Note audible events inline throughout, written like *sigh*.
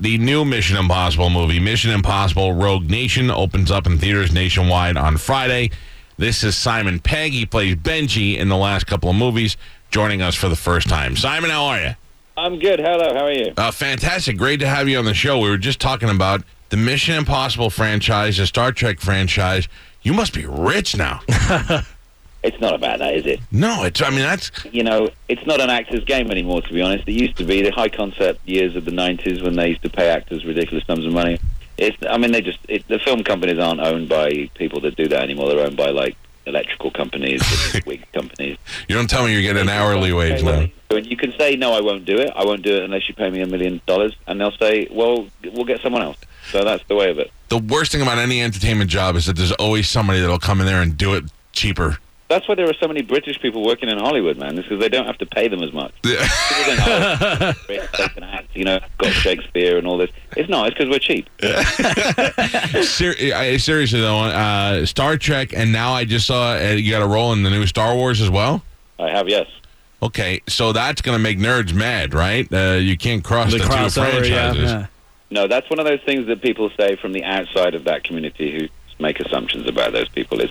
The new Mission Impossible movie, Mission Impossible Rogue Nation, opens up in theaters nationwide on Friday. This is Simon Pegg. He plays Benji in the last couple of movies, joining us for the first time. Simon, how are you? I'm good. Hello. How are you? Uh, fantastic. Great to have you on the show. We were just talking about the Mission Impossible franchise, the Star Trek franchise. You must be rich now. *laughs* It's not about that, is it? no, it's, I mean, that's, You know, it's not an actor's game anymore, to be honest. It used to be the high concept years of the 90s when they used to pay actors ridiculous sums of money. It's, I mean, they just, it, the film companies aren't owned by people that do that anymore. They're owned by, like, electrical companies, *laughs* wig companies. you don't tell me you're getting an hourly wage now. And you can say, no, I won't do it. I won't do it unless you pay me a million dollars. And they'll say, well, we'll get someone else. So that's the way of it. The worst thing about any entertainment job is that there's always somebody that'll come in there and do it cheaper. That's why there are so many British people working in Hollywood, man. It's because they don't have to pay them as much. People think, oh, *laughs* they can act, you know, got Shakespeare and all this. It's not. It's because we're cheap. *laughs* Ser- I, seriously though, uh, Star Trek, and now I just saw uh, you got a role in the new Star Wars as well. I have, yes. Okay, so that's going to make nerds mad, right? Uh, you can't cross The the, two crossover, yeah, franchises. yeah. No, that's one of those things that people say from the outside of that community who make assumptions about those people. Is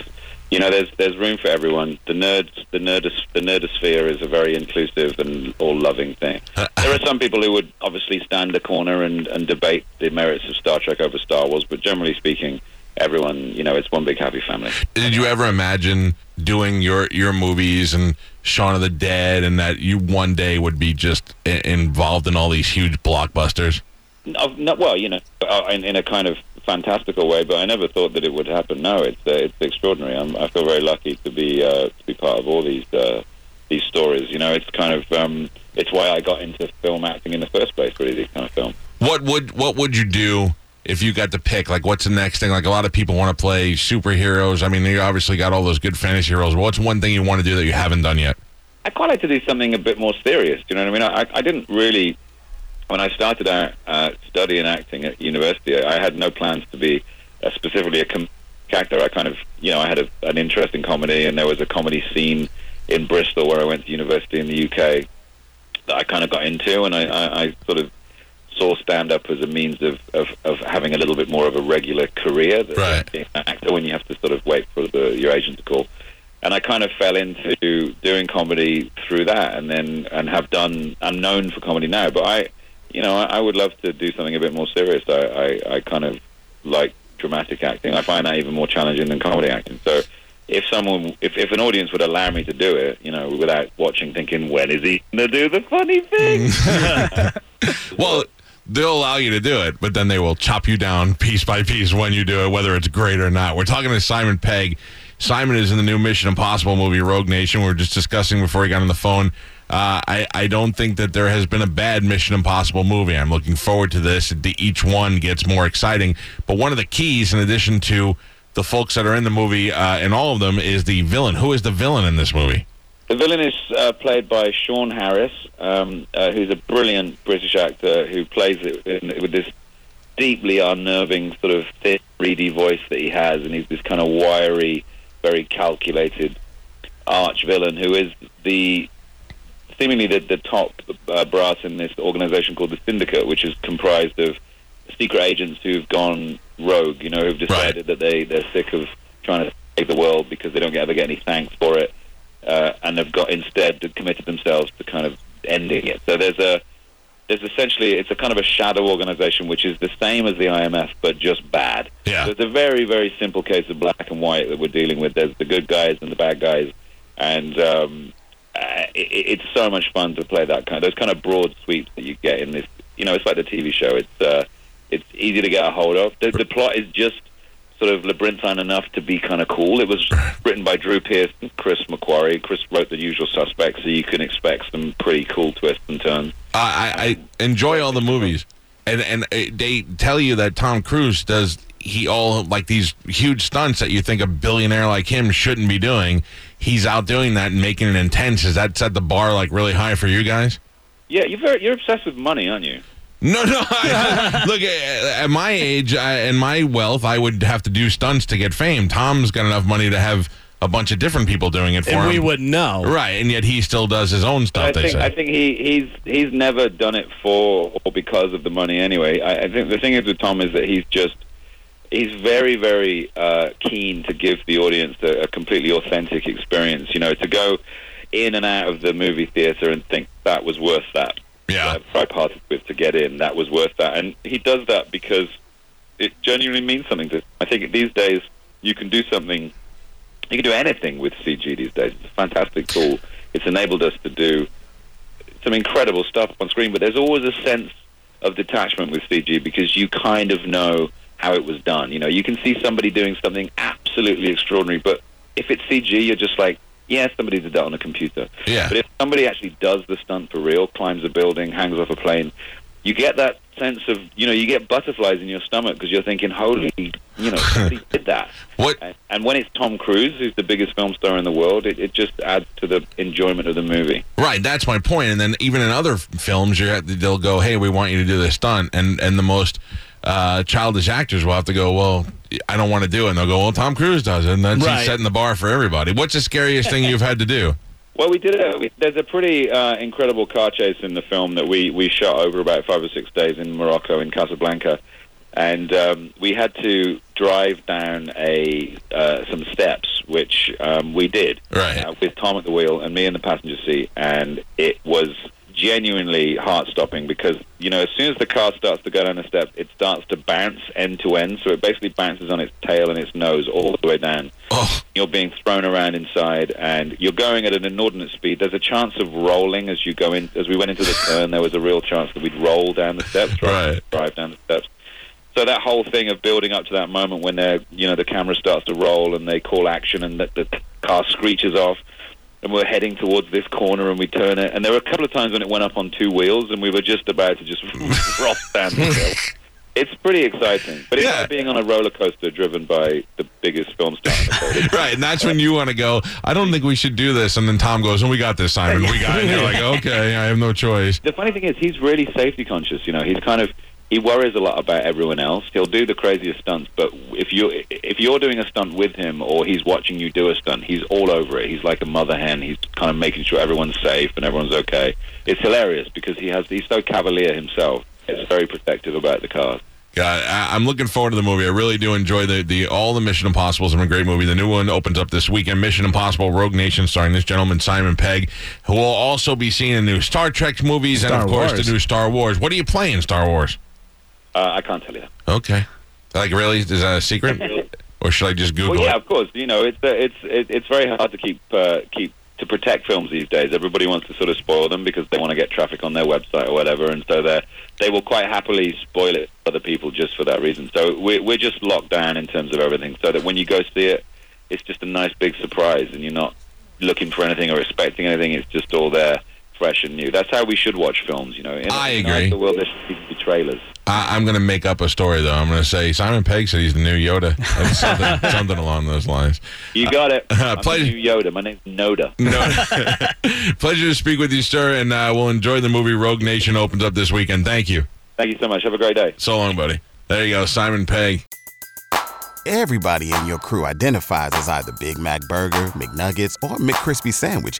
you know, there's there's room for everyone. The nerds, the nerdis, the nerdosphere is a very inclusive and all loving thing. there are some people who would obviously stand a corner and, and debate the merits of Star Trek over Star Wars, but generally speaking, everyone, you know, it's one big happy family. Did you ever imagine doing your your movies and Shaun of the Dead, and that you one day would be just involved in all these huge blockbusters? No, no, well, you know, uh, in, in a kind of fantastical way, but I never thought that it would happen. No, it's uh, it's extraordinary. I'm, I feel very lucky to be uh, to be part of all these uh, these stories. You know, it's kind of um, it's why I got into film acting in the first place. Really, these kind of films. What would what would you do if you got to pick? Like, what's the next thing? Like, a lot of people want to play superheroes. I mean, you obviously got all those good fantasy heroes. What's one thing you want to do that you haven't done yet? I quite like to do something a bit more serious. Do you know what I mean? I, I didn't really, when I started out uh, studying acting at university, I, had no plans to be uh, specifically a com- actor. I kind of, you know, I had a, an interest in comedy, and there was a comedy scene in Bristol where I went to university in the UK that I kind of got into, and I, I, I sort of saw stand up as a means of, of, of having a little bit more of a regular career than Right. being an actor when you have to sort of wait for the, your agent to call and I kind of fell into doing comedy through that, and then and have done. I'm known for comedy now, but I, you know, I, I would love to do something a bit more serious. I, I, I kind of like dramatic acting. I find that even more challenging than comedy acting. So, if someone, if, if an audience would allow me to do it, you know, without watching, thinking, when is he going to do the funny thing? *laughs* *laughs* Well, they'll allow you to do it, but then they will chop you down piece by piece when you do it, whether it's great or not. We're talking to Simon Pegg. Simon is in the new Mission Impossible movie, Rogue Nation. We were just discussing before he got on the phone. Uh, I, I don't think that there has been a bad Mission Impossible movie. I'm looking forward to this. Each one gets more exciting. But one of the keys, in addition to the folks that are in the movie, uh, and all of them, is the villain. Who is the villain in this movie? The villain is uh, played by Sean Harris, um, uh, who's a brilliant British actor who plays it in, with this deeply unnerving, sort of thin, reedy voice that he has, and he's this kind of wiry, very calculated arch villain who is the seemingly the, the top uh, brass in this organization called the Syndicate, which is comprised of secret agents who've gone rogue. You know, who've decided that they they're sick of trying to save the world because they don't ever get any thanks for it uh, and have got instead committed themselves to kind of ending it. So there's a there's essentially it's a kind of a shadow organization which is the same as the IMF but just bad. Yeah. So it's a very very simple case of black and white that we're dealing with. There's the good guys and the bad guys, and um, it, it's so much fun to play that kind Of, those kind of broad sweeps that you get in this. You know, it's like the TV show. It's uh, it's easy to get a hold of. The, the plot is just sort of labyrinthine enough to be kind of cool. It was *laughs* written by Drew Pearce, Chris McQuarrie. Chris wrote The Usual Suspects, so you can expect some pretty cool twists and turns. I, I, I enjoy all the movies, and and uh, they tell you that Tom Cruise does he all like these huge stunts that you think a billionaire like him shouldn't be doing. He's out doing that and making it intense. Has that set the bar like really high for you guys? Yeah, you're very, you're obsessed with money, aren't you? No, no. I, *laughs* look, at at my age I, and my wealth, I would have to do stunts to get fame. Tom's got enough money to have a bunch of different people doing it for And him. we wouldn't know. right, and yet he still does his own stuff. I they think say. I think he, he's he's never done it for or because of the money anyway. I, I think the thing is with Tom is that he's just he's very very uh, keen to give the audience a, a completely authentic experience. You know, to go in and out of the movie theater and think that was worth that. Yeah. I parted with to get in, that was worth that, and he does that because it genuinely means something to. I think these days you can do something you can do anything with CG these days. It's a fantastic tool. It's enabled us to do some incredible stuff on screen, but there's always a sense of detachment with CG because you kind of know how it was done. You know, you can see somebody doing something absolutely extraordinary, but if it's CG, you're just like, yeah, somebody did that on a computer. Yeah. But if somebody actually does the stunt for real, climbs a building, hangs off a plane, you get that sense of, you know, you get butterflies in your stomach because you're thinking, holy, you know, *laughs* somebody did that. What- And, and when it's Tom Cruise, who's the biggest film star in the world, it, it just adds to the enjoyment of the movie. Right, that's my point. And then even in other films, you they'll go, "Hey, we want you to do this stunt," and and the most uh, childish actors will have to go, "Well, I don't want to do it," and they'll go, "Well, Tom Cruise does it," and then Right. he's setting the bar for everybody. What's the scariest thing you've had to do? Well, we did it. There's a pretty uh, incredible car chase in the film that we, we shot over about five or six days in Morocco, in Casablanca. And um, we had to drive down a uh, some steps, which um, we did Right. uh, with Tom at the wheel and me in the passenger seat, and it was genuinely heart-stopping because you know as soon as the car starts to go down the steps, it starts to bounce end to end, so it basically bounces on its tail and its nose all the way down Oh, you're being thrown around inside and you're going at an inordinate speed. There's a chance of rolling as you go in. As we went into the turn, there was a real chance that we'd roll down the steps, rather than drive down the steps. So that whole thing of building up to that moment when they're, you know, the camera starts to roll and they call action and the, the car screeches off and we're heading towards this corner and we turn it. And there were a couple of times when it went up on two wheels and we were just about to just *laughs* drop down the hill. It's pretty exciting, but it's Yeah. like being on a roller coaster driven by the biggest film star in the world. *laughs* Right, and that's when you want to go. I don't think we should do this, and then Tom goes, "And we got this, Simon. We got it." And you're like, *laughs* "Okay, I have no choice." the funny thing is he's really safety conscious you know he's kind of he worries a lot about everyone else he'll do the craziest stunts but if you if you're doing a stunt with him or he's watching you do a stunt he's all over it he's like a mother hen he's kind of making sure everyone's safe and everyone's okay it's hilarious because he has he's so cavalier himself it's very protective about the cars God, I, I'm looking forward to the movie. I really do enjoy the, the all the Mission Impossibles. It's a great movie. The new one opens up this weekend. Mission Impossible: Rogue Nation, starring this gentleman Simon Pegg, who will also be seen in new Star Trek movies and of course Wars. the new Star Wars. What are you playing in Star Wars? Uh, I can't tell you that Okay, like really, is that a secret, *laughs* or should I just Google Well, yeah, it? of course. You know, it's uh, it's it's very hard to keep uh, keep to protect films these days. Everybody wants to sort of spoil them because they want to get traffic on their website or whatever, and so they they will quite happily spoil it for other people just for that reason. So we're we're just locked down in terms of everything, so that when you go see it, it's just a nice big surprise, and you're not looking for anything or expecting anything. It's just all there, fresh and new. That's how we should watch films. You know, in, I in agree. the world there should be trailers. I, I'm going to make up a story though. I'm going to say Simon Pegg said he's the new Yoda, Like *laughs* something, something along those lines. You got it. *laughs* I'm the pleasure. new Yoda. My name's Noda. No. *laughs* Pleasure to speak with you, sir, and uh, we'll enjoy the movie Rogue Nation opens up this weekend. Thank you. Thank you so much. Have a great day. So long, buddy. There you go, Simon Pegg. Everybody in your crew identifies as either Big Mac Burger, McNuggets, or McCrispy Sandwich.